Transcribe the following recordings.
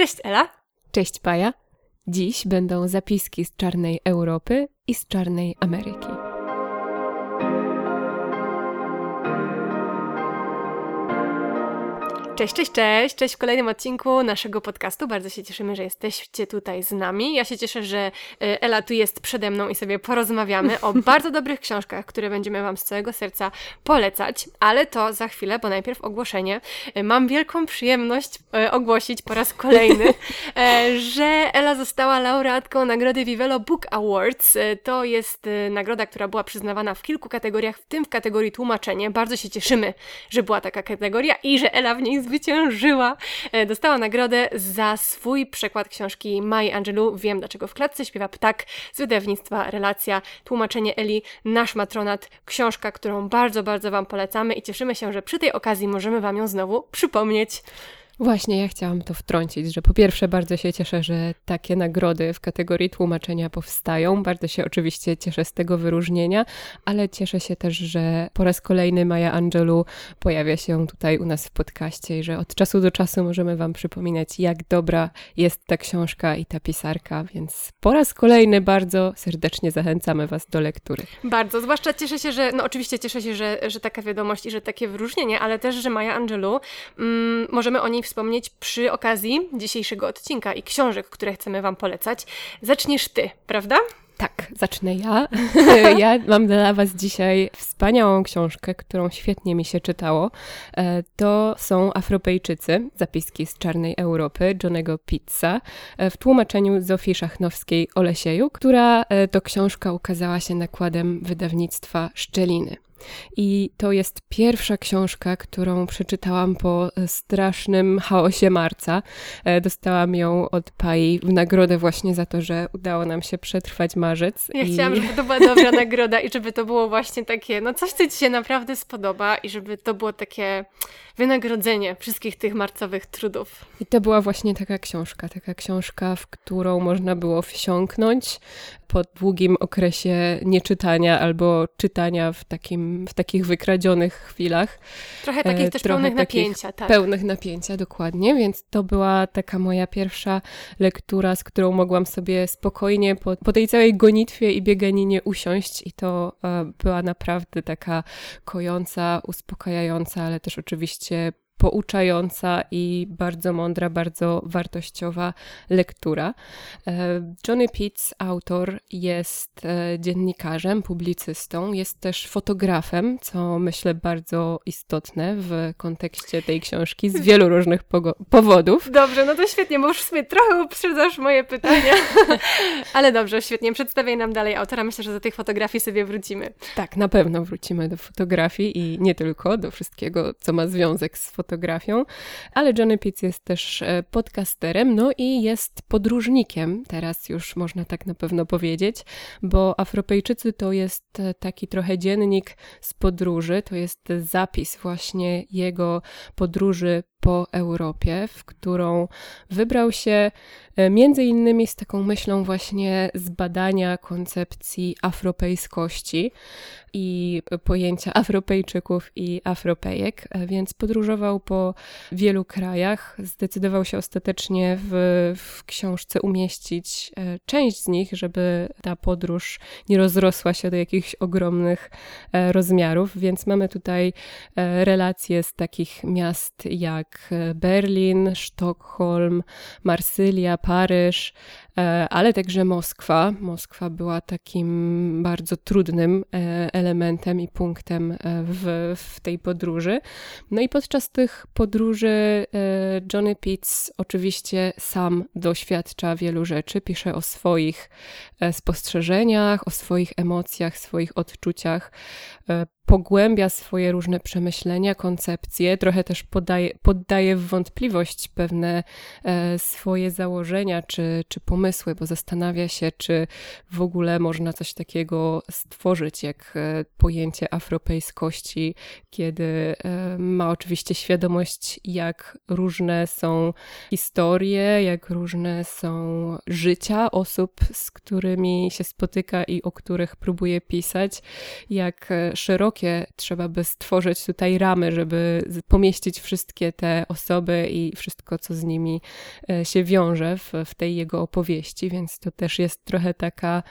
Cześć Ela. Cześć Paja. Dziś będą zapiski z czarnej Europy i z czarnej Ameryki. Cześć, cześć, cześć. Cześć w kolejnym odcinku naszego podcastu. Bardzo się cieszymy, że jesteście tutaj z nami. Ja się cieszę, że e, Ela tu jest przede mną i sobie porozmawiamy o bardzo dobrych książkach, które będziemy Wam z całego serca polecać, ale to za chwilę, bo najpierw ogłoszenie. E, mam wielką przyjemność e, ogłosić po raz kolejny, że Ela została laureatką nagrody Vivelo Book Awards. To jest nagroda, która była przyznawana w kilku kategoriach, w tym w kategorii tłumaczenie. Bardzo się cieszymy, że była taka kategoria i że Ela w niej zwyciężyła. E, dostała nagrodę za swój przekład książki Mai Angelou Wiem dlaczego w klatce śpiewa ptak z wydawnictwa Relacja. Tłumaczenie Eli Nasz Matronat. Książka, którą bardzo, bardzo Wam polecamy i cieszymy się, że przy tej okazji możemy Wam ją znowu przypomnieć. Właśnie, ja chciałam to wtrącić, że po pierwsze bardzo się cieszę, że takie nagrody w kategorii tłumaczenia powstają. Bardzo się oczywiście cieszę z tego wyróżnienia, ale cieszę się też, że po raz kolejny Maja Angelou pojawia się tutaj u nas w podcaście i że od czasu do czasu możemy Wam przypominać, jak dobra jest ta książka i ta pisarka, więc po raz kolejny bardzo serdecznie zachęcamy Was do lektury. Bardzo, zwłaszcza cieszę się, że, no oczywiście cieszę się, że, że taka wiadomość i że takie wyróżnienie, ale też, że Maja Angelou, mm, możemy o niej wspomnieć przy okazji dzisiejszego odcinka i książek, które chcemy Wam polecać. Zaczniesz Ty, prawda? Tak, zacznę ja. ja mam dla Was dzisiaj wspaniałą książkę, którą świetnie mi się czytało. E, to są Afropejczycy, zapiski z czarnej Europy, Johnego Pizza, e, w tłumaczeniu Zofii Szachnowskiej-Olesieju, która e, to książka ukazała się nakładem wydawnictwa Szczeliny. I to jest pierwsza książka, którą przeczytałam po strasznym chaosie marca. E, dostałam ją od Pai w nagrodę właśnie za to, że udało nam się przetrwać marzec. Ja i... chciałam, żeby to była dobra nagroda i żeby to było właśnie takie, no coś, co Ci się naprawdę spodoba i żeby to było takie wynagrodzenie wszystkich tych marcowych trudów. I to była właśnie taka książka, taka książka, w którą można było wsiąknąć po długim okresie nieczytania albo czytania w, takim, w takich wykradzionych chwilach. Trochę takich e, też trochę pełnych takich napięcia, tak. Pełnych napięcia, dokładnie, więc to była taka moja pierwsza lektura, z którą mogłam sobie spokojnie po, po tej całej gonitwie i bieganinie usiąść i to e, była naprawdę taka kojąca, uspokajająca, ale też oczywiście pouczająca i bardzo mądra, bardzo wartościowa lektura. E, Johnny Pitts, autor, jest e, dziennikarzem, publicystą, jest też fotografem, co myślę bardzo istotne w kontekście tej książki z wielu różnych powodów. Dobrze, no to świetnie, bo już w sumie trochę uprzedzasz moje pytania, ale dobrze, świetnie, przedstawiaj nam dalej autora. Myślę, że do tych fotografii sobie wrócimy. Tak, na pewno wrócimy do fotografii i nie tylko, do wszystkiego, co ma związek z fotografią fotografią, ale Johnny Pitts jest też e, podcasterem, no i jest podróżnikiem, teraz już można tak na pewno powiedzieć, bo Afropejczycy to jest e, taki trochę dziennik z podróży, to jest zapis właśnie jego podróży po Europie, w którą wybrał się e, między innymi z taką myślą właśnie zbadania koncepcji afropejskości i pojęcia Afropejczyków i Afropejek, e, więc podróżował po wielu krajach. Zdecydował się ostatecznie w, w książce umieścić e, część z nich, żeby ta podróż nie rozrosła się do jakichś ogromnych rozmiarów, więc mamy tutaj relacje z takich miast jak jak Berlin, Sztokholm, Marsylia, Paryż, E, ale także Moskwa. Moskwa była takim bardzo trudnym e, elementem i punktem e, w, w tej podróży. No i podczas tych podróży Johnny Pitts oczywiście sam doświadcza wielu rzeczy, pisze o swoich spostrzeżeniach, o swoich emocjach, swoich odczuciach pogłębia swoje różne przemyślenia, koncepcje, trochę też podaje, poddaje w wątpliwość pewne e, swoje założenia czy, czy pomysły bo zastanawia się, czy w ogóle można coś takiego stworzyć, jak e, pojęcie afropejskości, kiedy e, ma oczywiście świadomość, jak różne są historie, jak różne są życia osób, z którymi się spotyka i o których próbuje pisać, jak szerokie wysokie, trzeba by stworzyć tutaj ramy, żeby pomieścić wszystkie te osoby i wszystko, co z nimi e, się wiąże w, w tej jego opowieści, więc to też jest trochę taka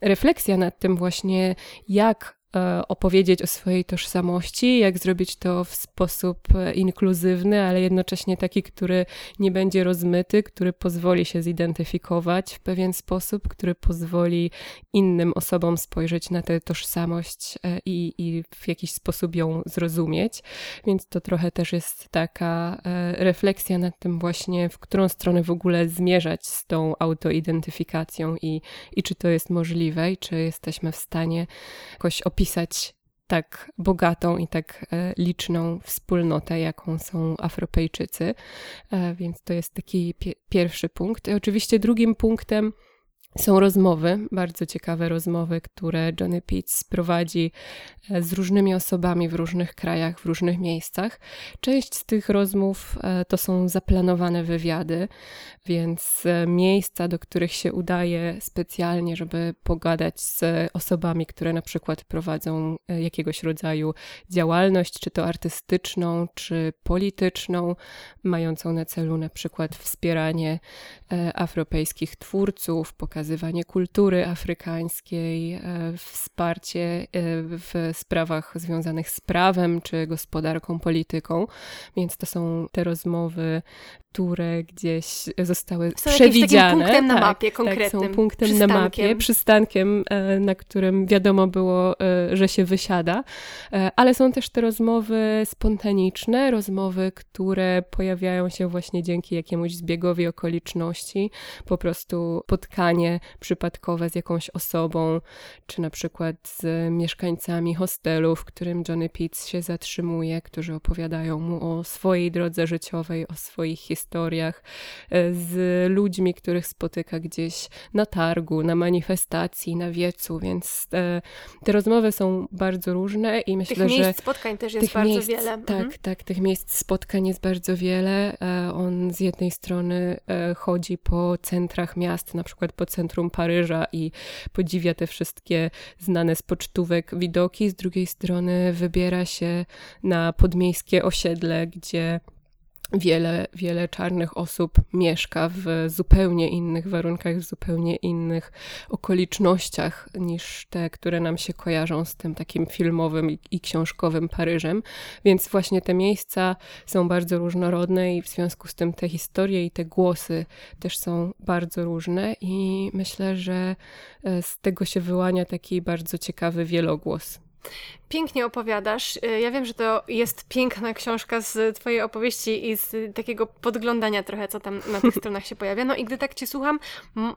refleksja nad tym właśnie, jak opowiedzieć o swojej tożsamości, jak zrobić to w sposób e, inkluzywny, ale jednocześnie taki, który nie będzie rozmyty, który pozwoli się zidentyfikować w pewien sposób, który pozwoli innym osobom spojrzeć na tę tożsamość e, i, i w jakiś sposób ją zrozumieć. Więc to trochę też jest taka refleksja nad tym właśnie, w którą stronę w ogóle zmierzać z tą autoidentyfikacją i, i czy to jest możliwe i czy jesteśmy w stanie jakoś opisać opisać tak bogatą i tak e, liczną wspólnotę, jaką są Afropejczycy. E, więc to jest taki pierwszy punkt. Oczywiście drugim punktem są rozmowy, bardzo ciekawe rozmowy, które Johnny Pitts prowadzi e, z różnymi osobami w różnych krajach, w różnych miejscach. Część z tych rozmów e, to są zaplanowane wywiady, więc e, miejsca, do których się udaje specjalnie, żeby pogadać z osobami, które na przykład prowadzą jakiegoś rodzaju działalność, czy to artystyczną, czy polityczną, mającą na celu na przykład wspieranie afropejskich twórców, pokazanie pokazywanie kultury afrykańskiej, e, wsparcie e, w sprawach związanych z prawem czy gospodarką, polityką. Więc to są te rozmowy które gdzieś zostały są przewidziane. Są punktem na tak, mapie konkretnym. Tak, są punktem na mapie, przystankiem, e, na którym wiadomo było, e, że się wysiada, e, ale są też te rozmowy spontaniczne, rozmowy, które pojawiają się właśnie dzięki jakiemuś zbiegowi okoliczności, po prostu spotkanie przypadkowe z jakąś osobą, czy na przykład z mieszkańcami hostelu, w którym Johnny Pitts się zatrzymuje, którzy opowiadają mu o swojej drodze życiowej, o swoich historiach, historiach, e, z ludźmi, których spotyka gdzieś na targu, na manifestacji, na wiecu, więc te, te rozmowy są bardzo różne i myślę, tych że... Tych miejsc spotkań też jest bardzo miejsc, wiele. Tak, mhm. tak, tych miejsc spotkań jest bardzo wiele. E, on z jednej strony e, chodzi po centrach miast, na przykład po centrum Paryża i podziwia te wszystkie znane z pocztówek widoki, z drugiej strony wybiera się na podmiejskie osiedle, gdzie wiele, wiele czarnych osób mieszka w zupełnie innych warunkach, w zupełnie innych okolicznościach niż te, które nam się kojarzą z tym takim filmowym i, i książkowym Paryżem. Więc właśnie te miejsca są bardzo różnorodne i w związku z tym te historie i te głosy też są bardzo różne i myślę, że e, z tego się wyłania taki bardzo ciekawy wielogłos. Pięknie opowiadasz. Y, ja wiem, że to jest piękna książka z Twojej opowieści i z takiego podglądania trochę, co tam na tych stronach się pojawia. No i gdy tak Cię słucham,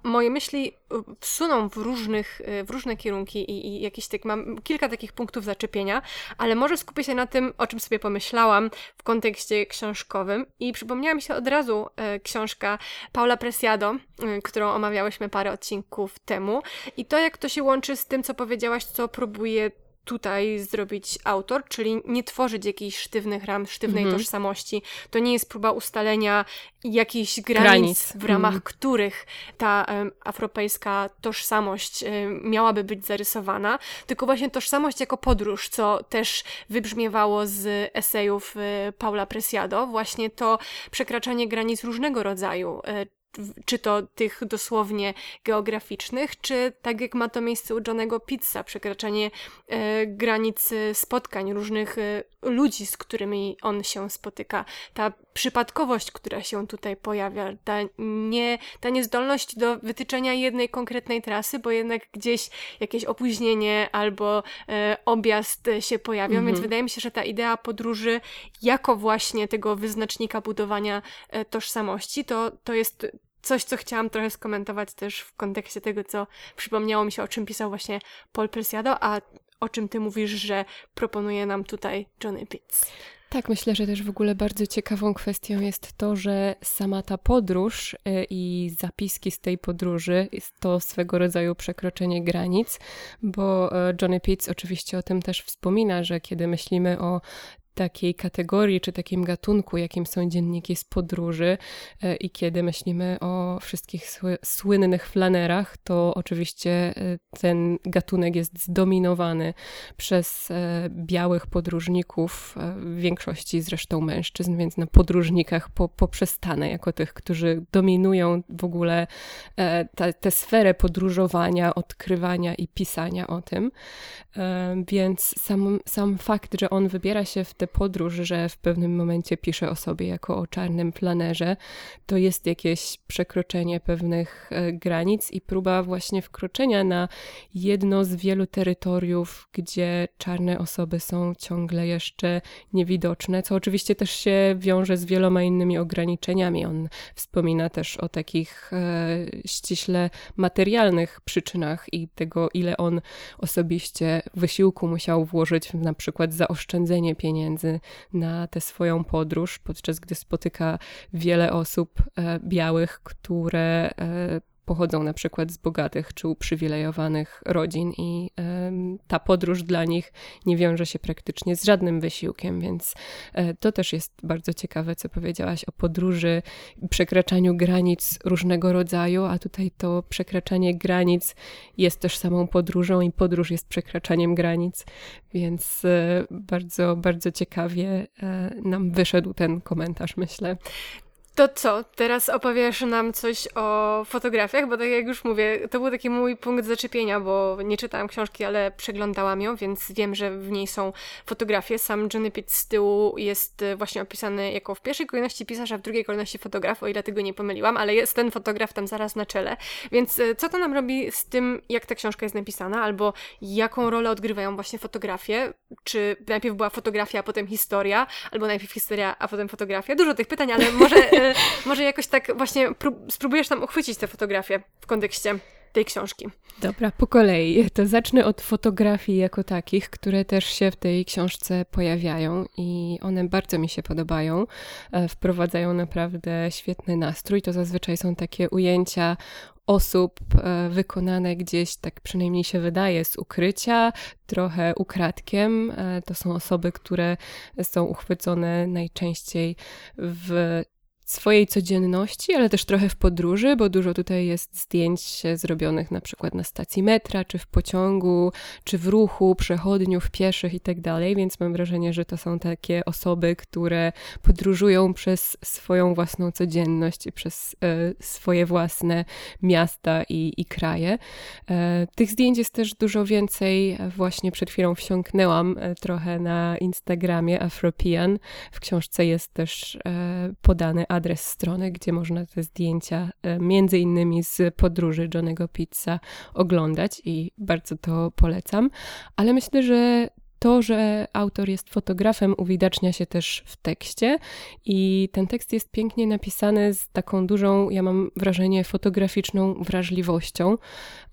moje myśli y, wsuną w, różnych, y, w różne kierunki i, i jakieś tak, mam kilka takich punktów zaczepienia, ale może skupię się na tym, o czym sobie pomyślałam w kontekście książkowym. I przypomniała mi się od razu książka Paula Presiado, którą omawiałyśmy parę odcinków temu. I to, jak to się łączy z tym, co powiedziałaś, co próbuje tutaj zrobić autor, czyli nie tworzyć jakichś sztywnych ram, sztywnej mm -hmm. tożsamości. To nie jest próba ustalenia jakichś granic, granic. w ramach mm. których ta um, afropejska tożsamość um, miałaby być zarysowana, tylko właśnie tożsamość jako podróż, co też wybrzmiewało z esejów y, Paula Presiado, właśnie to przekraczanie granic różnego rodzaju, y, czy to tych dosłownie geograficznych, czy tak jak ma to miejsce u Johnego Pizza, przekraczanie e, granic spotkań różnych e, ludzi, z którymi on się spotyka. Ta przypadkowość, która się tutaj pojawia, ta, nie, ta niezdolność do wytyczenia jednej konkretnej trasy, bo jednak gdzieś jakieś opóźnienie albo e, objazd się pojawią, więc mhm. wydaje mi się, że ta idea podróży jako właśnie tego wyznacznika budowania e, tożsamości, to, to jest coś, co chciałam trochę skomentować też w kontekście tego, co przypomniało mi się, o czym pisał właśnie Paul Presiado, a o czym ty mówisz, że proponuje nam tutaj Johnny Pitts. Tak, myślę, że też w ogóle bardzo ciekawą kwestią jest to, że sama ta podróż y, i zapiski z tej podróży to swego rodzaju przekroczenie granic, bo y, Johnny Pitts oczywiście o tym też wspomina, że kiedy myślimy o takiej kategorii czy takim gatunku, jakim są dzienniki z podróży e, i kiedy myślimy o wszystkich słynnych flanerach, to oczywiście e, ten gatunek jest zdominowany przez e, białych podróżników, w większości zresztą mężczyzn, więc na podróżnikach po, poprzestanę jako tych, którzy dominują w ogóle tę sferę podróżowania, odkrywania i pisania o tym. Więc sam, sam fakt, że on wybiera się w tę podróż, że w pewnym momencie pisze o sobie jako o czarnym planerze, to jest jakieś przekroczenie pewnych e, granic i próba właśnie wkroczenia na jedno z wielu terytoriów, gdzie czarne osoby są ciągle jeszcze niewidoczne, co oczywiście też się wiąże z wieloma innymi ograniczeniami. On wspomina też o takich e, ściśle materialnych przyczynach i tego, ile on osobiście wysiłku musiał włożyć w na przykład zaoszczędzenie pieniędzy na tę swoją podróż, podczas gdy spotyka wiele osób e, białych, które e, pochodzą na przykład z bogatych czy uprzywilejowanych rodzin i ta podróż dla nich nie wiąże się praktycznie z żadnym wysiłkiem, więc y, to też jest bardzo ciekawe, co powiedziałaś o podróży, przekraczaniu granic różnego rodzaju, a tutaj to przekraczanie granic jest też samą podróżą i podróż jest przekraczaniem granic, więc y, bardzo, bardzo ciekawie nam wyszedł ten komentarz, myślę. To co, teraz opowiesz nam coś o fotografiach, bo tak jak już mówię, to był taki mój punkt zaczepienia, bo nie czytałam książki, ale przeglądałam ją, więc wiem, że w niej są fotografie. Sam Johnny Pitt z tyłu jest e, właśnie opisany jako w pierwszej kolejności pisarz, a w drugiej kolejności fotograf, o ile tego nie pomyliłam, ale jest ten fotograf tam zaraz na czele. Więc e, co to nam robi z tym, jak ta książka jest napisana, albo jaką rolę odgrywają właśnie fotografie? Czy najpierw była fotografia, a potem historia, albo najpierw historia, a potem fotografia? Dużo tych pytań, ale może może jakoś tak właśnie spróbujesz tam uchwycić tę fotografię w kontekście tej książki. Dobra, po kolei. To zacznę od fotografii jako takich, które też się w tej książce pojawiają i one bardzo mi się podobają. E, wprowadzają naprawdę świetny nastrój. To zazwyczaj są takie ujęcia osób e, wykonane gdzieś, tak przynajmniej się wydaje, z ukrycia, trochę ukradkiem. E, to są osoby, które są uchwycone najczęściej w swojej codzienności, ale też trochę w podróży, bo dużo tutaj jest zdjęć zrobionych na przykład na stacji metra, czy w pociągu, czy w ruchu, przechodniów, pieszych i tak dalej, więc mam wrażenie, że to są takie osoby, które podróżują przez swoją własną codzienność i przez e, swoje własne miasta i, i kraje. E, tych zdjęć jest też dużo więcej. Właśnie przed chwilą wsiąknęłam e, trochę na Instagramie Afropian. W książce jest też e, podany adres strony, gdzie można te zdjęcia e, między innymi z podróży Johnego Pizza oglądać i bardzo to polecam. Ale myślę, że to, że autor jest fotografem, uwidacznia się też w tekście. I ten tekst jest pięknie napisany z taką dużą, ja mam wrażenie, fotograficzną wrażliwością,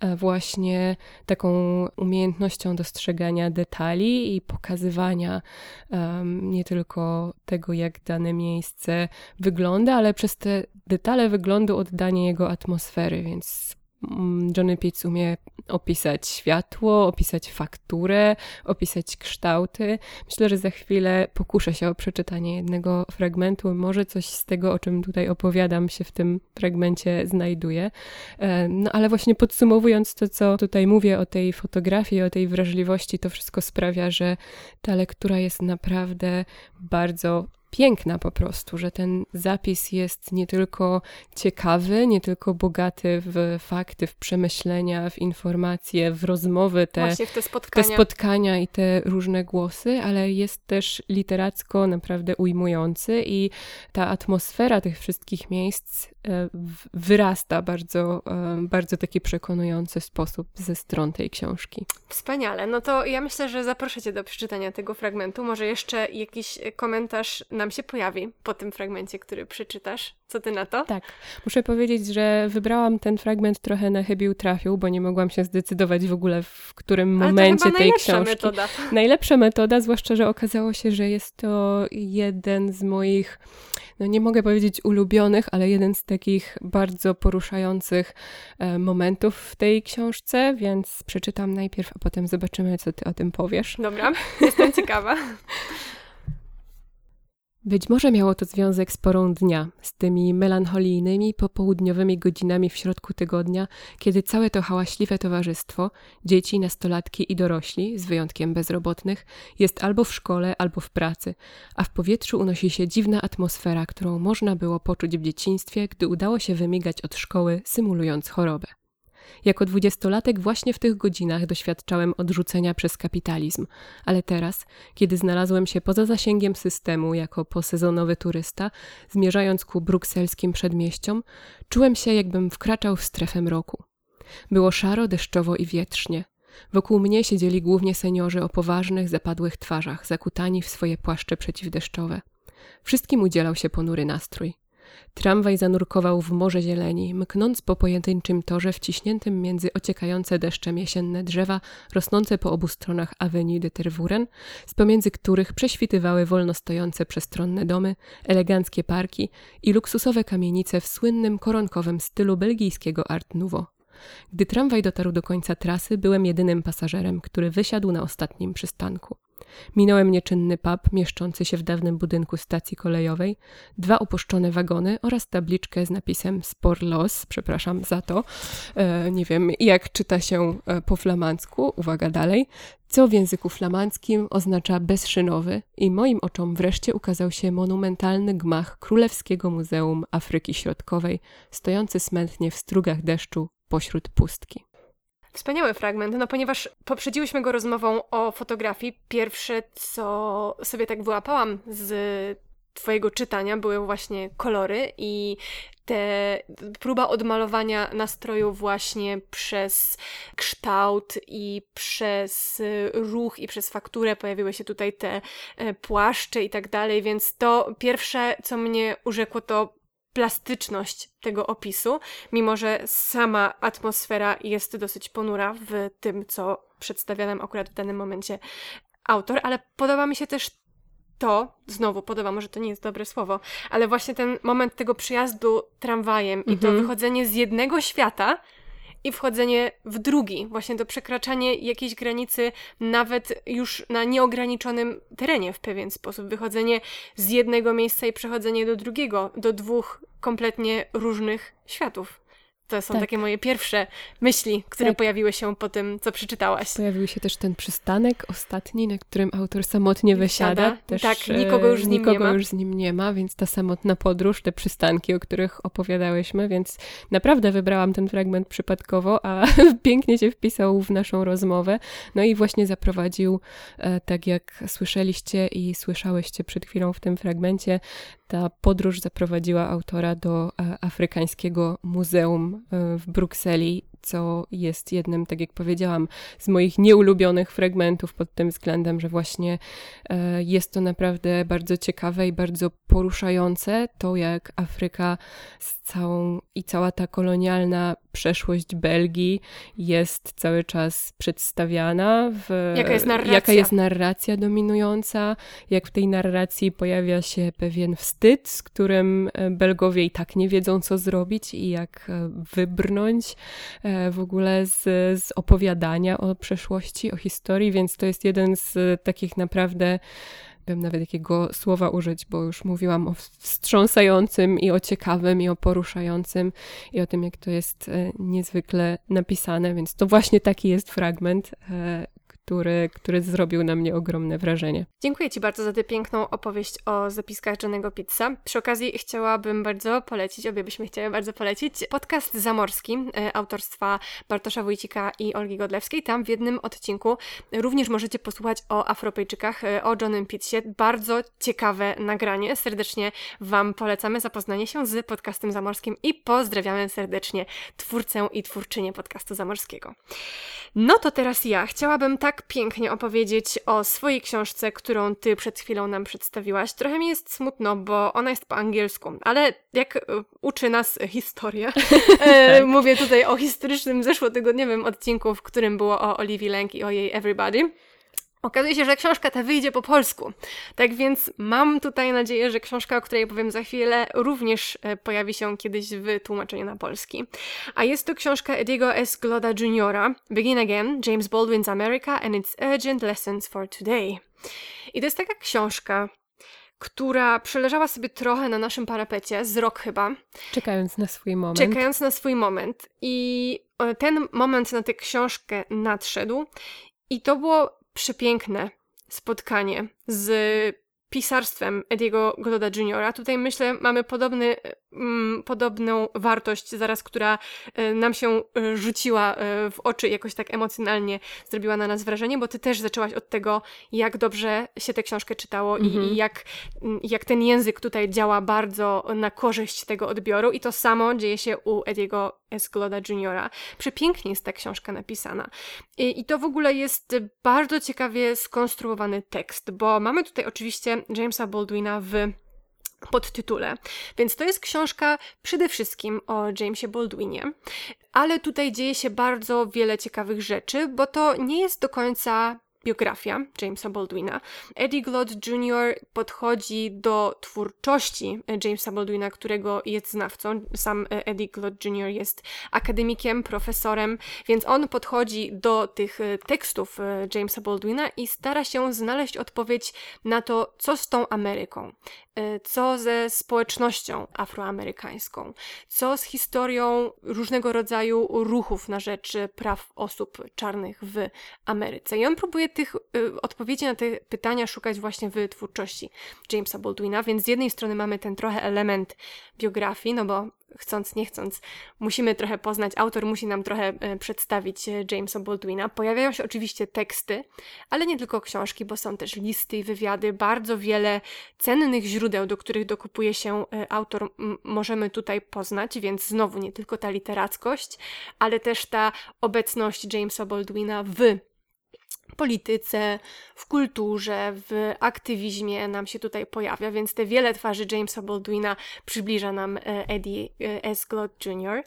e, właśnie taką umiejętnością dostrzegania detali i pokazywania um, nie tylko tego, jak dane miejsce wygląda, ale przez te detale wyglądu oddanie jego atmosfery, więc Johnny Pitts umie opisać światło, opisać fakturę, opisać kształty. Myślę, że za chwilę pokuszę się o przeczytanie jednego fragmentu. Może coś z tego, o czym tutaj opowiadam, się w tym fragmencie znajduje. E, no ale właśnie podsumowując to, co tutaj mówię o tej fotografii, o tej wrażliwości, to wszystko sprawia, że ta lektura jest naprawdę bardzo piękna po prostu, że ten zapis jest nie tylko ciekawy, nie tylko bogaty w fakty, w przemyślenia, w informacje, w rozmowy, te, te, spotkania. te spotkania i te różne głosy, ale jest też literacko naprawdę ujmujący i ta atmosfera tych wszystkich miejsc E, wyrasta bardzo, e, bardzo taki przekonujący sposób ze stron tej książki. Wspaniale. No to ja myślę, że zaproszę Cię do przeczytania tego fragmentu. Może jeszcze jakiś komentarz nam się pojawi po tym fragmencie, który przeczytasz. Co Ty na to? Tak. Muszę powiedzieć, że wybrałam ten fragment trochę na chybił trafił, bo nie mogłam się zdecydować w ogóle w którym Ale momencie tej książki. Metoda. Najlepsza metoda, zwłaszcza, że okazało się, że jest to jeden z moich no nie mogę powiedzieć ulubionych, ale jeden z takich bardzo poruszających e, momentów w tej książce, więc przeczytam najpierw, a potem zobaczymy, co ty o tym powiesz. Dobra, jestem ciekawa. Być może miało to związek z porą dnia, z tymi melancholijnymi popołudniowymi godzinami w środku tygodnia, kiedy całe to hałaśliwe towarzystwo, dzieci, nastolatki i dorośli, z wyjątkiem bezrobotnych, jest albo w szkole, albo w pracy, a w powietrzu unosi się dziwna atmosfera, którą można było poczuć w dzieciństwie, gdy udało się wymigać od szkoły, symulując chorobę. Jako dwudziestolatek właśnie w tych godzinach doświadczałem odrzucenia przez kapitalizm, ale teraz, kiedy znalazłem się poza zasięgiem systemu jako posezonowy turysta, zmierzając ku brukselskim przedmieściom, czułem się jakbym wkraczał w strefę mroku. Było szaro, deszczowo i wietrznie. Wokół mnie siedzieli głównie seniorzy o poważnych, zapadłych twarzach, zakutani w swoje płaszcze przeciwdeszczowe. Wszystkim udzielał się ponury nastrój. Tramwaj zanurkował w morze zieleni, mknąc po pojedynczym torze wciśniętym między ociekające deszczem jesienne drzewa rosnące po obu stronach Avenue de Tervuren, z pomiędzy których prześwitywały wolno stojące przestronne domy, eleganckie parki i luksusowe kamienice w słynnym koronkowym stylu belgijskiego Art Nouveau. Gdy tramwaj dotarł do końca trasy, byłem jedynym pasażerem, który wysiadł na ostatnim przystanku. Minąłem nieczynny pub mieszczący się w dawnym budynku stacji kolejowej, dwa upuszczone wagony oraz tabliczkę z napisem Spor Los, przepraszam za to. E, nie wiem, jak czyta się e, po flamandzku, uwaga dalej, co w języku flamandzkim oznacza bezszynowy i moim oczom wreszcie ukazał się monumentalny gmach Królewskiego Muzeum Afryki Środkowej, stojący smętnie w strugach deszczu pośród pustki. Wspaniały fragment, no ponieważ poprzedziłyśmy go rozmową o fotografii. Pierwsze, co sobie tak wyłapałam z Twojego czytania, były właśnie kolory i te próba odmalowania nastroju właśnie przez kształt i przez ruch i przez fakturę pojawiły się tutaj te e, płaszcze i tak dalej, więc to pierwsze, co mnie urzekło, to plastyczność tego opisu, mimo że sama atmosfera jest dosyć ponura w tym, co przedstawia nam akurat w danym momencie autor, ale podoba mi się też to, znowu podoba, może to nie jest dobre słowo, ale właśnie ten moment tego przyjazdu tramwajem i to mhm. wychodzenie z jednego świata i wchodzenie w drugi, właśnie to przekraczanie jakiejś granicy, nawet już na nieograniczonym terenie w pewien sposób. Wychodzenie z jednego miejsca i przechodzenie do drugiego, do dwóch kompletnie różnych światów. To są tak. takie moje pierwsze myśli, które tak. pojawiły się po tym, co przeczytałaś. Pojawił się też ten przystanek ostatni, na którym autor samotnie wysiada. Też, tak, nikogo już z nim nikogo nie ma. już z nim nie ma, więc ta samotna podróż, te przystanki, o których opowiadałyśmy, więc naprawdę wybrałam ten fragment przypadkowo, a pięknie się wpisał w naszą rozmowę. No i właśnie zaprowadził, e, tak jak słyszeliście i słyszałyście przed chwilą w tym fragmencie, ta podróż zaprowadziła autora do e, Afrykańskiego Muzeum e, w Brukseli co jest jednym, tak jak powiedziałam, z moich nieulubionych fragmentów pod tym względem, że właśnie e, jest to naprawdę bardzo ciekawe i bardzo poruszające, to jak Afryka z całą i cała ta kolonialna przeszłość Belgii jest cały czas przedstawiana. W, jaka jest narracja? Jaka jest narracja dominująca, jak w tej narracji pojawia się pewien wstyd, z którym e, Belgowie i tak nie wiedzą, co zrobić i jak e, wybrnąć w ogóle z, z opowiadania o przeszłości, o historii, więc to jest jeden z takich naprawdę wiem nawet jakiego słowa użyć, bo już mówiłam o wstrząsającym i o ciekawym i o poruszającym i o tym, jak to jest e, niezwykle napisane, więc to właśnie taki jest fragment, e, który, który zrobił na mnie ogromne wrażenie. Dziękuję Ci bardzo za tę piękną opowieść o zapiskach Johnego Pizza. Przy okazji chciałabym bardzo polecić, obie byśmy chciały bardzo polecić, podcast Zamorski e, autorstwa Bartosza Wójcika i Olgi Godlewskiej. Tam w jednym odcinku również możecie posłuchać o Afropejczykach, e, o Johnem Pizzie. Bardzo ciekawe nagranie. Serdecznie Wam polecamy zapoznanie się z podcastem Zamorskim i pozdrawiamy serdecznie twórcę i twórczynię podcastu Zamorskiego. No to teraz ja chciałabym tak pięknie opowiedzieć o swojej książce, którą ty przed chwilą nam przedstawiłaś. Trochę mi jest smutno, bo ona jest po angielsku, ale jak e, uczy nas historia, e, tak. mówię tutaj o historycznym zeszłotygodniowym odcinku, w którym było o Olivia Lang i o jej Everybody. Okazuje się, że książka ta wyjdzie po polsku. Tak więc mam tutaj nadzieję, że książka, o której powiem za chwilę, również e, pojawi się kiedyś w tłumaczeniu na polski. A jest to książka Ediego S. Gloda Jr. Begin Again, James Baldwin's America and its Urgent Lessons for Today. I to jest taka książka, która przeleżała sobie trochę na naszym parapecie, z rok chyba. Czekając na swój moment. Czekając na swój moment. I e, ten moment na tę książkę nadszedł. I to było przepiękne spotkanie z pisarstwem Ediego Gloda Jr. Tutaj myślę, mamy podobny, mm, podobną wartość zaraz, która e, nam się e, rzuciła e, w oczy jakoś tak emocjonalnie zrobiła na nas wrażenie, bo ty też zaczęłaś od tego, jak dobrze się tę książkę czytało mhm. i, i jak, mm, jak ten język tutaj działa bardzo na korzyść tego odbioru i to samo dzieje się u Ediego S. Gloda Jr. Przepięknie jest ta książka napisana. I, I, to w ogóle jest bardzo ciekawie skonstruowany tekst, bo mamy tutaj oczywiście Jamesa Baldwina w podtytule. Więc to jest książka przede wszystkim o Jamesie Baldwinie, ale tutaj dzieje się bardzo wiele ciekawych rzeczy, bo to nie jest do końca biografia Jamesa Baldwina. Eddie Glodd Jr. podchodzi do twórczości Jamesa Baldwina, którego jest znawcą. Sam Eddie Glodd Jr. jest akademikiem, profesorem, więc on podchodzi do tych e, tekstów e, Jamesa Baldwina i stara się znaleźć odpowiedź na to, co z tą Ameryką, e, co ze społecznością afroamerykańską, co z historią różnego rodzaju ruchów na rzecz praw osób czarnych w Ameryce. I on próbuje tych y, odpowiedzi na te pytania szukać właśnie w twórczości Jamesa Baldwina, więc z jednej strony mamy ten trochę element biografii, no bo chcąc, nie chcąc, musimy trochę poznać, autor musi nam trochę y, przedstawić y, Jamesa Baldwina. Pojawiają się oczywiście teksty, ale nie tylko książki, bo są też listy i wywiady, bardzo wiele cennych źródeł, do których dokupuje się y, autor, możemy tutaj poznać, więc znowu nie tylko ta literackość, ale też ta obecność Jamesa Baldwina w polityce, w kulturze, w aktywizmie nam się tutaj pojawia, więc te wiele twarzy Jamesa Baldwina przybliża nam e, Eddie e, S. Glott Jr.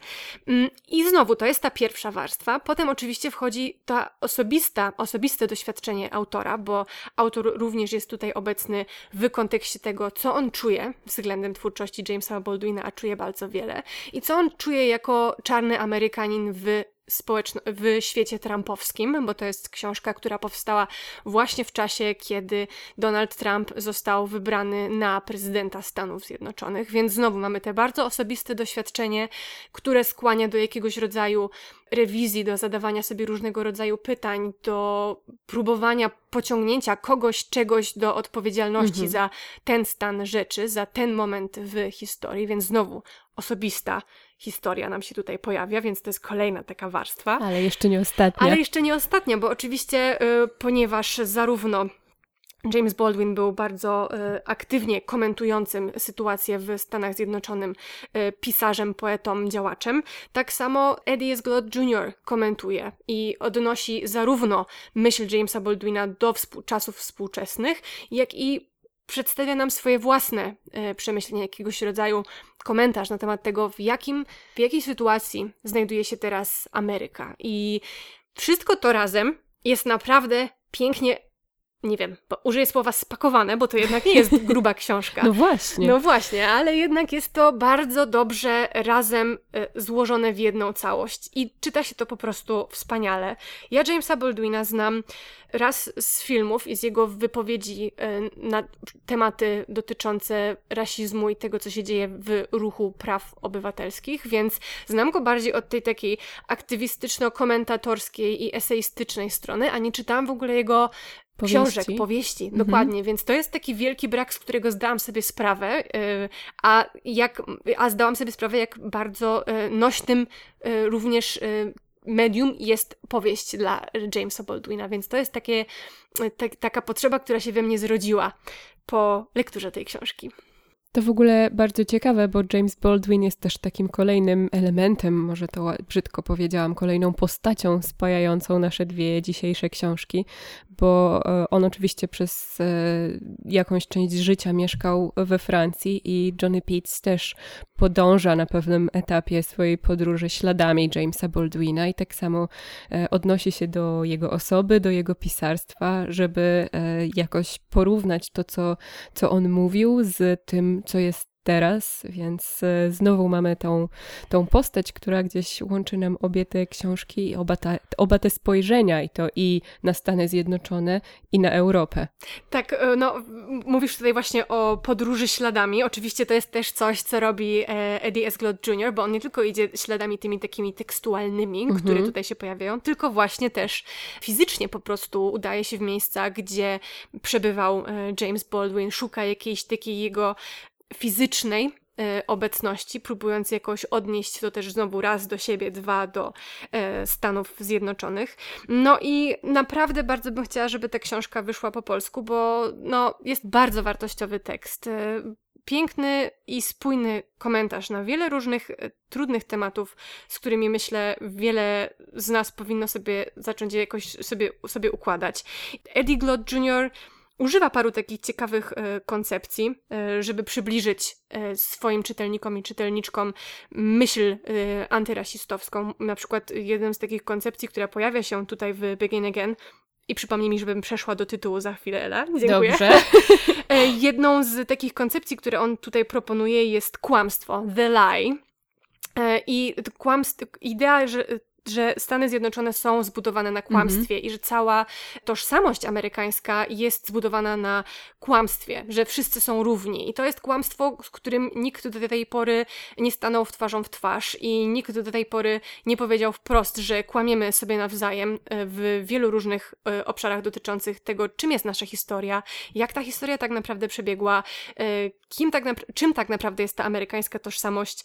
Mm, I znowu to jest ta pierwsza warstwa. Potem oczywiście wchodzi ta osobista, osobiste doświadczenie autora, bo autor również jest tutaj obecny w kontekście tego, co on czuje względem twórczości Jamesa Baldwina, a czuje bardzo wiele. I co on czuje jako czarny Amerykanin w społeczno- w świecie trumpowskim, bo to jest książka, która powstała właśnie w czasie, kiedy Donald Trump został wybrany na prezydenta Stanów Zjednoczonych. Więc znowu mamy te bardzo osobiste doświadczenie, które skłania do jakiegoś rodzaju rewizji, do zadawania sobie różnego rodzaju pytań, do próbowania pociągnięcia kogoś, czegoś do odpowiedzialności mhm. za ten stan rzeczy, za ten moment w historii. Więc znowu osobista historia nam się tutaj pojawia, więc to jest kolejna taka warstwa. Ale jeszcze nie ostatnia. Ale jeszcze nie ostatnia, bo oczywiście, y, ponieważ zarówno James Baldwin był bardzo y, aktywnie komentującym sytuację w Stanach Zjednoczonych y, pisarzem, poetą, działaczem. Tak samo Eddie S. Glodd Jr. komentuje i odnosi zarówno myśl Jamesa Baldwina do współ czasów współczesnych, jak i przedstawia nam swoje własne e, przemyślenia, jakiegoś rodzaju komentarz na temat tego, w, jakim, w jakiej sytuacji znajduje się teraz Ameryka. I wszystko to razem jest naprawdę pięknie nie wiem, użyję słowa spakowane, bo to jednak nie jest gruba książka. No właśnie. No właśnie, ale jednak jest to bardzo dobrze razem y, złożone w jedną całość i czyta się to po prostu wspaniale. Ja Jamesa Baldwina znam raz z filmów i z jego wypowiedzi y, na tematy dotyczące rasizmu i tego, co się dzieje w ruchu praw obywatelskich, więc znam go bardziej od tej takiej aktywistyczno-komentatorskiej i eseistycznej strony, a nie czytałam w ogóle jego powieści. książek, powieści, mhm. dokładnie. Więc to jest taki wielki brak, z którego zdałam sobie sprawę, yy, a, jak, a zdałam sobie sprawę, jak bardzo yy, nośnym yy, również medium jest powieść dla Jamesa Baldwina, więc to jest takie, taka potrzeba, która się we mnie zrodziła po lekturze tej książki. To w ogóle bardzo ciekawe, bo James Baldwin jest też takim kolejnym elementem, może to brzydko powiedziałam, kolejną postacią spajającą nasze dwie dzisiejsze książki, bo e, on oczywiście przez e, jakąś część życia mieszkał we Francji i Johnny Pitts też podąża na pewnym etapie swojej podróży śladami Jamesa Baldwina i tak samo e, odnosi się do jego osoby, do jego pisarstwa, żeby jakoś porównać to, co, co on mówił z tym, co jest teraz, więc e, znowu mamy tą, tą postać, która gdzieś łączy nam obie te książki, oba, ta, oba te spojrzenia i to i na Stany Zjednoczone i na Europę. Tak, e, no mówisz tutaj właśnie o podróży śladami. Oczywiście to jest też coś, co robi e, Eddie S. Glot Jr., bo on nie tylko idzie śladami tymi takimi tekstualnymi, mhm. które tutaj się pojawiają, tylko właśnie też fizycznie po prostu udaje się w miejsca, gdzie przebywał James Baldwin, szuka jakiejś takiej jego fizycznej e, obecności, próbując jakoś odnieść to też znowu raz do siebie, dwa do e, Stanów Zjednoczonych. No i naprawdę bardzo bym chciała, żeby ta książka wyszła po polsku, bo no, jest bardzo wartościowy tekst. E, piękny i spójny komentarz na wiele różnych trudnych tematów, z którymi myślę wiele z nas powinno sobie zacząć jakoś sobie, sobie układać. Eddie Glot Jr używa paru takich ciekawych e, koncepcji, e, żeby przybliżyć e, swoim czytelnikom i czytelniczkom myśl antyrasistowską. Na przykład jedną z takich koncepcji, która pojawia się tutaj w Begin Again, i przypomnij mi, żebym przeszła do tytułu za chwilę, Ela. Dziękuję. Dobrze. Jedną z takich koncepcji, które on tutaj proponuje jest kłamstwo, the lie. I kłamstwo, idea, że że Stany Zjednoczone są zbudowane na kłamstwie mm -hmm. i że cała tożsamość amerykańska jest zbudowana na kłamstwie, że wszyscy są równi. I to jest kłamstwo, z którym nikt do tej pory nie stanął w twarzą w twarz i nikt do tej pory nie powiedział wprost, że kłamiemy sobie nawzajem e, w wielu różnych e, obszarach dotyczących tego, czym jest nasza historia, jak ta historia tak naprawdę przebiegła, e, kim tak czym tak naprawdę jest ta amerykańska tożsamość,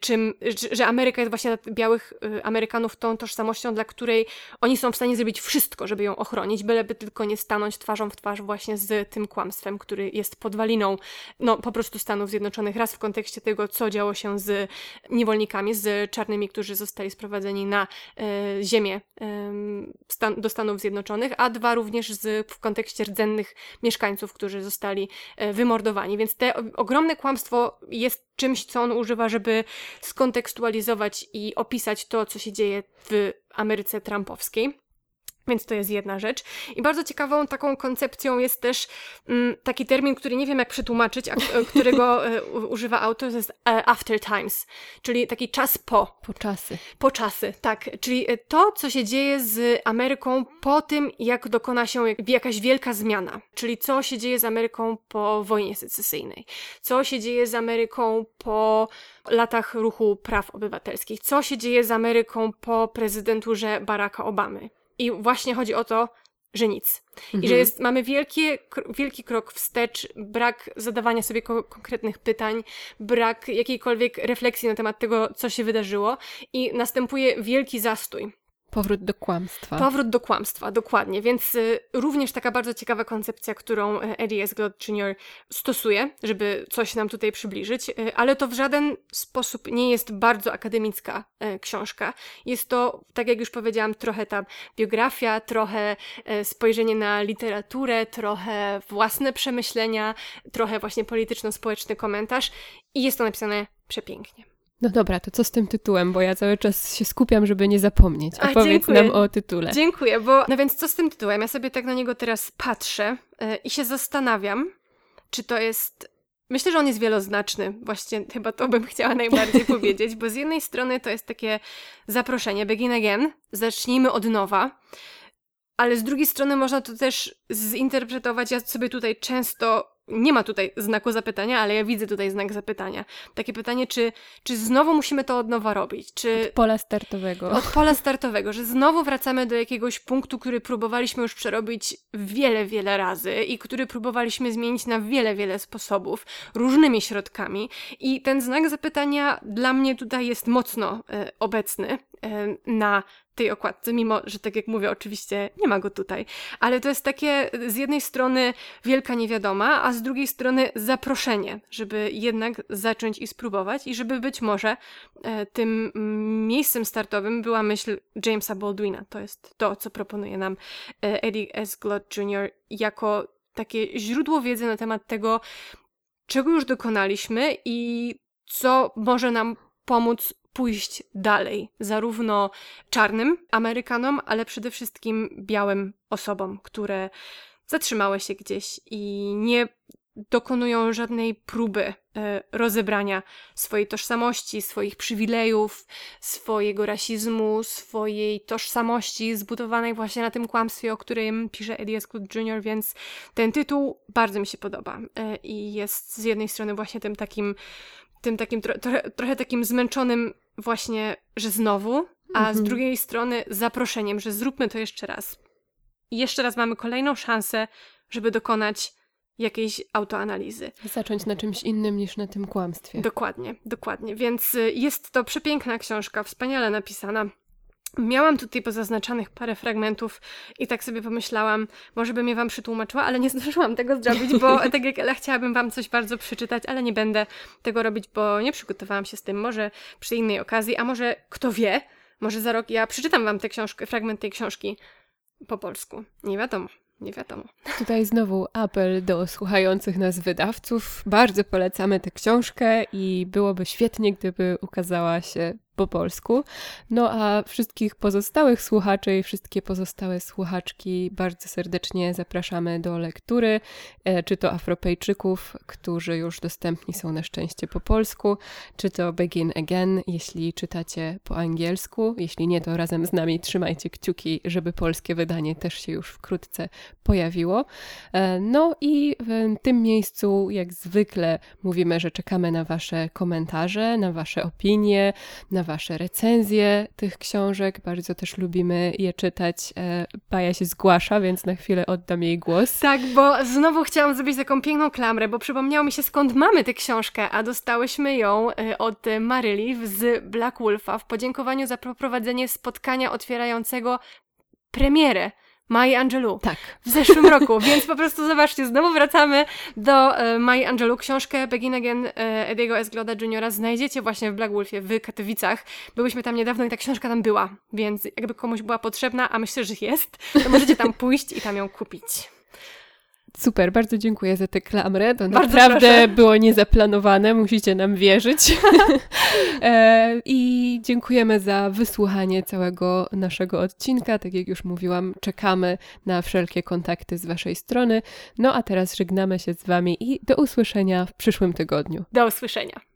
czym, że Ameryka jest właśnie białych Amerykanów tą tożsamością, dla której oni są w stanie zrobić wszystko, żeby ją ochronić, byleby tylko nie stanąć twarzą w twarz właśnie z tym kłamstwem, który jest podwaliną, no po prostu Stanów Zjednoczonych, raz w kontekście tego, co działo się z niewolnikami, z czarnymi, którzy zostali sprowadzeni na e, ziemię e, stan do Stanów Zjednoczonych, a dwa również z, w kontekście rdzennych mieszkańców, którzy zostali e, wymordowani. Więc te ogromne kłamstwo jest czymś, co on używa, żeby skontekstualizować i opisać to, co się dzieje w Ameryce Trumpowskiej. Więc to jest jedna rzecz. I bardzo ciekawą taką koncepcją jest też mm, taki termin, który nie wiem jak przetłumaczyć, a, e, którego e, używa autor, to jest e, after times, czyli taki czas po. Po czasy. Po czasy, tak. Czyli to, co się dzieje z Ameryką po tym, jak dokona się jakaś wielka zmiana. Czyli co się dzieje z Ameryką po wojnie secesyjnej. Co się dzieje z Ameryką po latach ruchu praw obywatelskich. Co się dzieje z Ameryką po prezydenturze Baracka Obamy. I właśnie chodzi o to, że nic. Mhm. I że mhm. jest, mamy wielkie, wielki krok wstecz, brak zadawania sobie ko konkretnych pytań, brak jakiejkolwiek refleksji na temat tego, co się wydarzyło, i następuje wielki zastój. Powrót do kłamstwa. Powrót do kłamstwa, dokładnie. Więc y, również taka bardzo ciekawa koncepcja, którą y, Eddie S. Jr. stosuje, żeby coś nam tutaj przybliżyć, y, ale to w żaden sposób nie jest bardzo akademicka y, książka. Jest to, tak jak już powiedziałam, trochę ta biografia, trochę y, spojrzenie na literaturę, trochę własne przemyślenia, trochę właśnie polityczno-społeczny komentarz i jest to napisane przepięknie. No dobra, to co z tym tytułem, bo ja cały czas się skupiam, żeby nie zapomnieć. A, Opowiedz dziękuję. nam o tytule. Dziękuję, bo no więc co z tym tytułem? Ja sobie tak na niego teraz patrzę yy, i się zastanawiam, czy to jest Myślę, że on jest wieloznaczny. Właśnie chyba to bym chciała najbardziej powiedzieć, bo z jednej strony to jest takie zaproszenie, begin again, zacznijmy od nowa, ale z drugiej strony można to też zinterpretować. Ja sobie tutaj często nie ma tutaj znaku zapytania, ale ja widzę tutaj znak zapytania. Takie pytanie, czy, czy znowu musimy to od nowa robić? Czy od pola startowego. Od pola startowego, że znowu wracamy do jakiegoś punktu, który próbowaliśmy już przerobić wiele, wiele razy i który próbowaliśmy zmienić na wiele, wiele sposobów, różnymi środkami. I ten znak zapytania dla mnie tutaj jest mocno e, obecny e, na tej okładce, mimo że tak jak mówię, oczywiście nie ma go tutaj. Ale to jest takie z jednej strony wielka niewiadoma, a z drugiej strony zaproszenie, żeby jednak zacząć i spróbować i żeby być może e, tym miejscem startowym była myśl Jamesa Baldwina. To jest to, co proponuje nam e, Eddie S. Glot Jr. jako takie źródło wiedzy na temat tego, czego już dokonaliśmy i co może nam pomóc pójść dalej, zarówno czarnym Amerykanom, ale przede wszystkim białym osobom, które zatrzymały się gdzieś i nie dokonują żadnej próby e, rozebrania swojej tożsamości, swoich przywilejów, swojego rasizmu, swojej tożsamości zbudowanej właśnie na tym kłamstwie, o którym pisze Elias Good Jr., więc ten tytuł bardzo mi się podoba e, i jest z jednej strony właśnie tym takim, tym takim tro, trochę, trochę takim zmęczonym właśnie, że znowu, a z Mhm. drugiej strony zaproszeniem, że zróbmy to jeszcze raz. I jeszcze raz mamy kolejną szansę, żeby dokonać jakiejś autoanalizy. Zacząć na czymś innym niż na tym kłamstwie. Dokładnie, dokładnie. Więc y, jest to przepiękna książka, wspaniale napisana. Miałam tutaj pozaznaczanych parę fragmentów i tak sobie pomyślałam, może bym je wam przytłumaczyła, ale nie zdążyłam tego zrobić, bo tak jak Ela chciałabym wam coś bardzo przeczytać, ale nie będę tego robić, bo nie przygotowałam się z tym. Może przy innej okazji, a może kto wie, może za rok ja przeczytam wam tę książkę, fragment tej książki po polsku. Nie wiadomo, nie wiadomo. Tutaj znowu apel do słuchających nas wydawców. Bardzo polecamy tę książkę i byłoby świetnie, gdyby ukazała się po polsku. No a wszystkich pozostałych słuchaczy i wszystkie pozostałe słuchaczki bardzo serdecznie zapraszamy do lektury, e, czy to Afropejczyków, którzy już dostępni są na szczęście po polsku, czy to Begin Again, jeśli czytacie po angielsku. Jeśli nie, to razem z nami trzymajcie kciuki, żeby polskie wydanie też się już wkrótce pojawiło. E, No i w tym miejscu, jak zwykle, mówimy, że czekamy na Wasze komentarze, na Wasze opinie, na Wasze recenzje tych książek. Bardzo też lubimy je czytać. E, Paja się zgłasza, więc na chwilę oddam jej głos. Tak, bo znowu chciałam zrobić taką piękną klamrę, bo przypomniało mi się skąd mamy tę książkę, a dostałyśmy ją y, od Maryli z Black Wolfa w podziękowaniu za poprowadzenie spotkania otwierającego premierę Mai Angelou Tak. w zeszłym roku, więc po prostu zobaczcie, znowu wracamy do e, Mai Angelou. Książkę Begin Again e, Ediego Esgloda Jr. znajdziecie właśnie w Black Wolfie w Katowicach. Byłyśmy tam niedawno i ta książka tam była, więc jakby komuś była potrzebna, a myślę, że jest, to możecie tam pójść i tam ją kupić. Super, bardzo dziękuję za tę klamrę. To Bardzo naprawdę proszę. było niezaplanowane, musicie nam wierzyć. e, I dziękujemy za wysłuchanie całego naszego odcinka. Tak jak już mówiłam, czekamy na wszelkie kontakty z Waszej strony. No a teraz żegnamy się z Wami i do usłyszenia w przyszłym tygodniu. Do usłyszenia.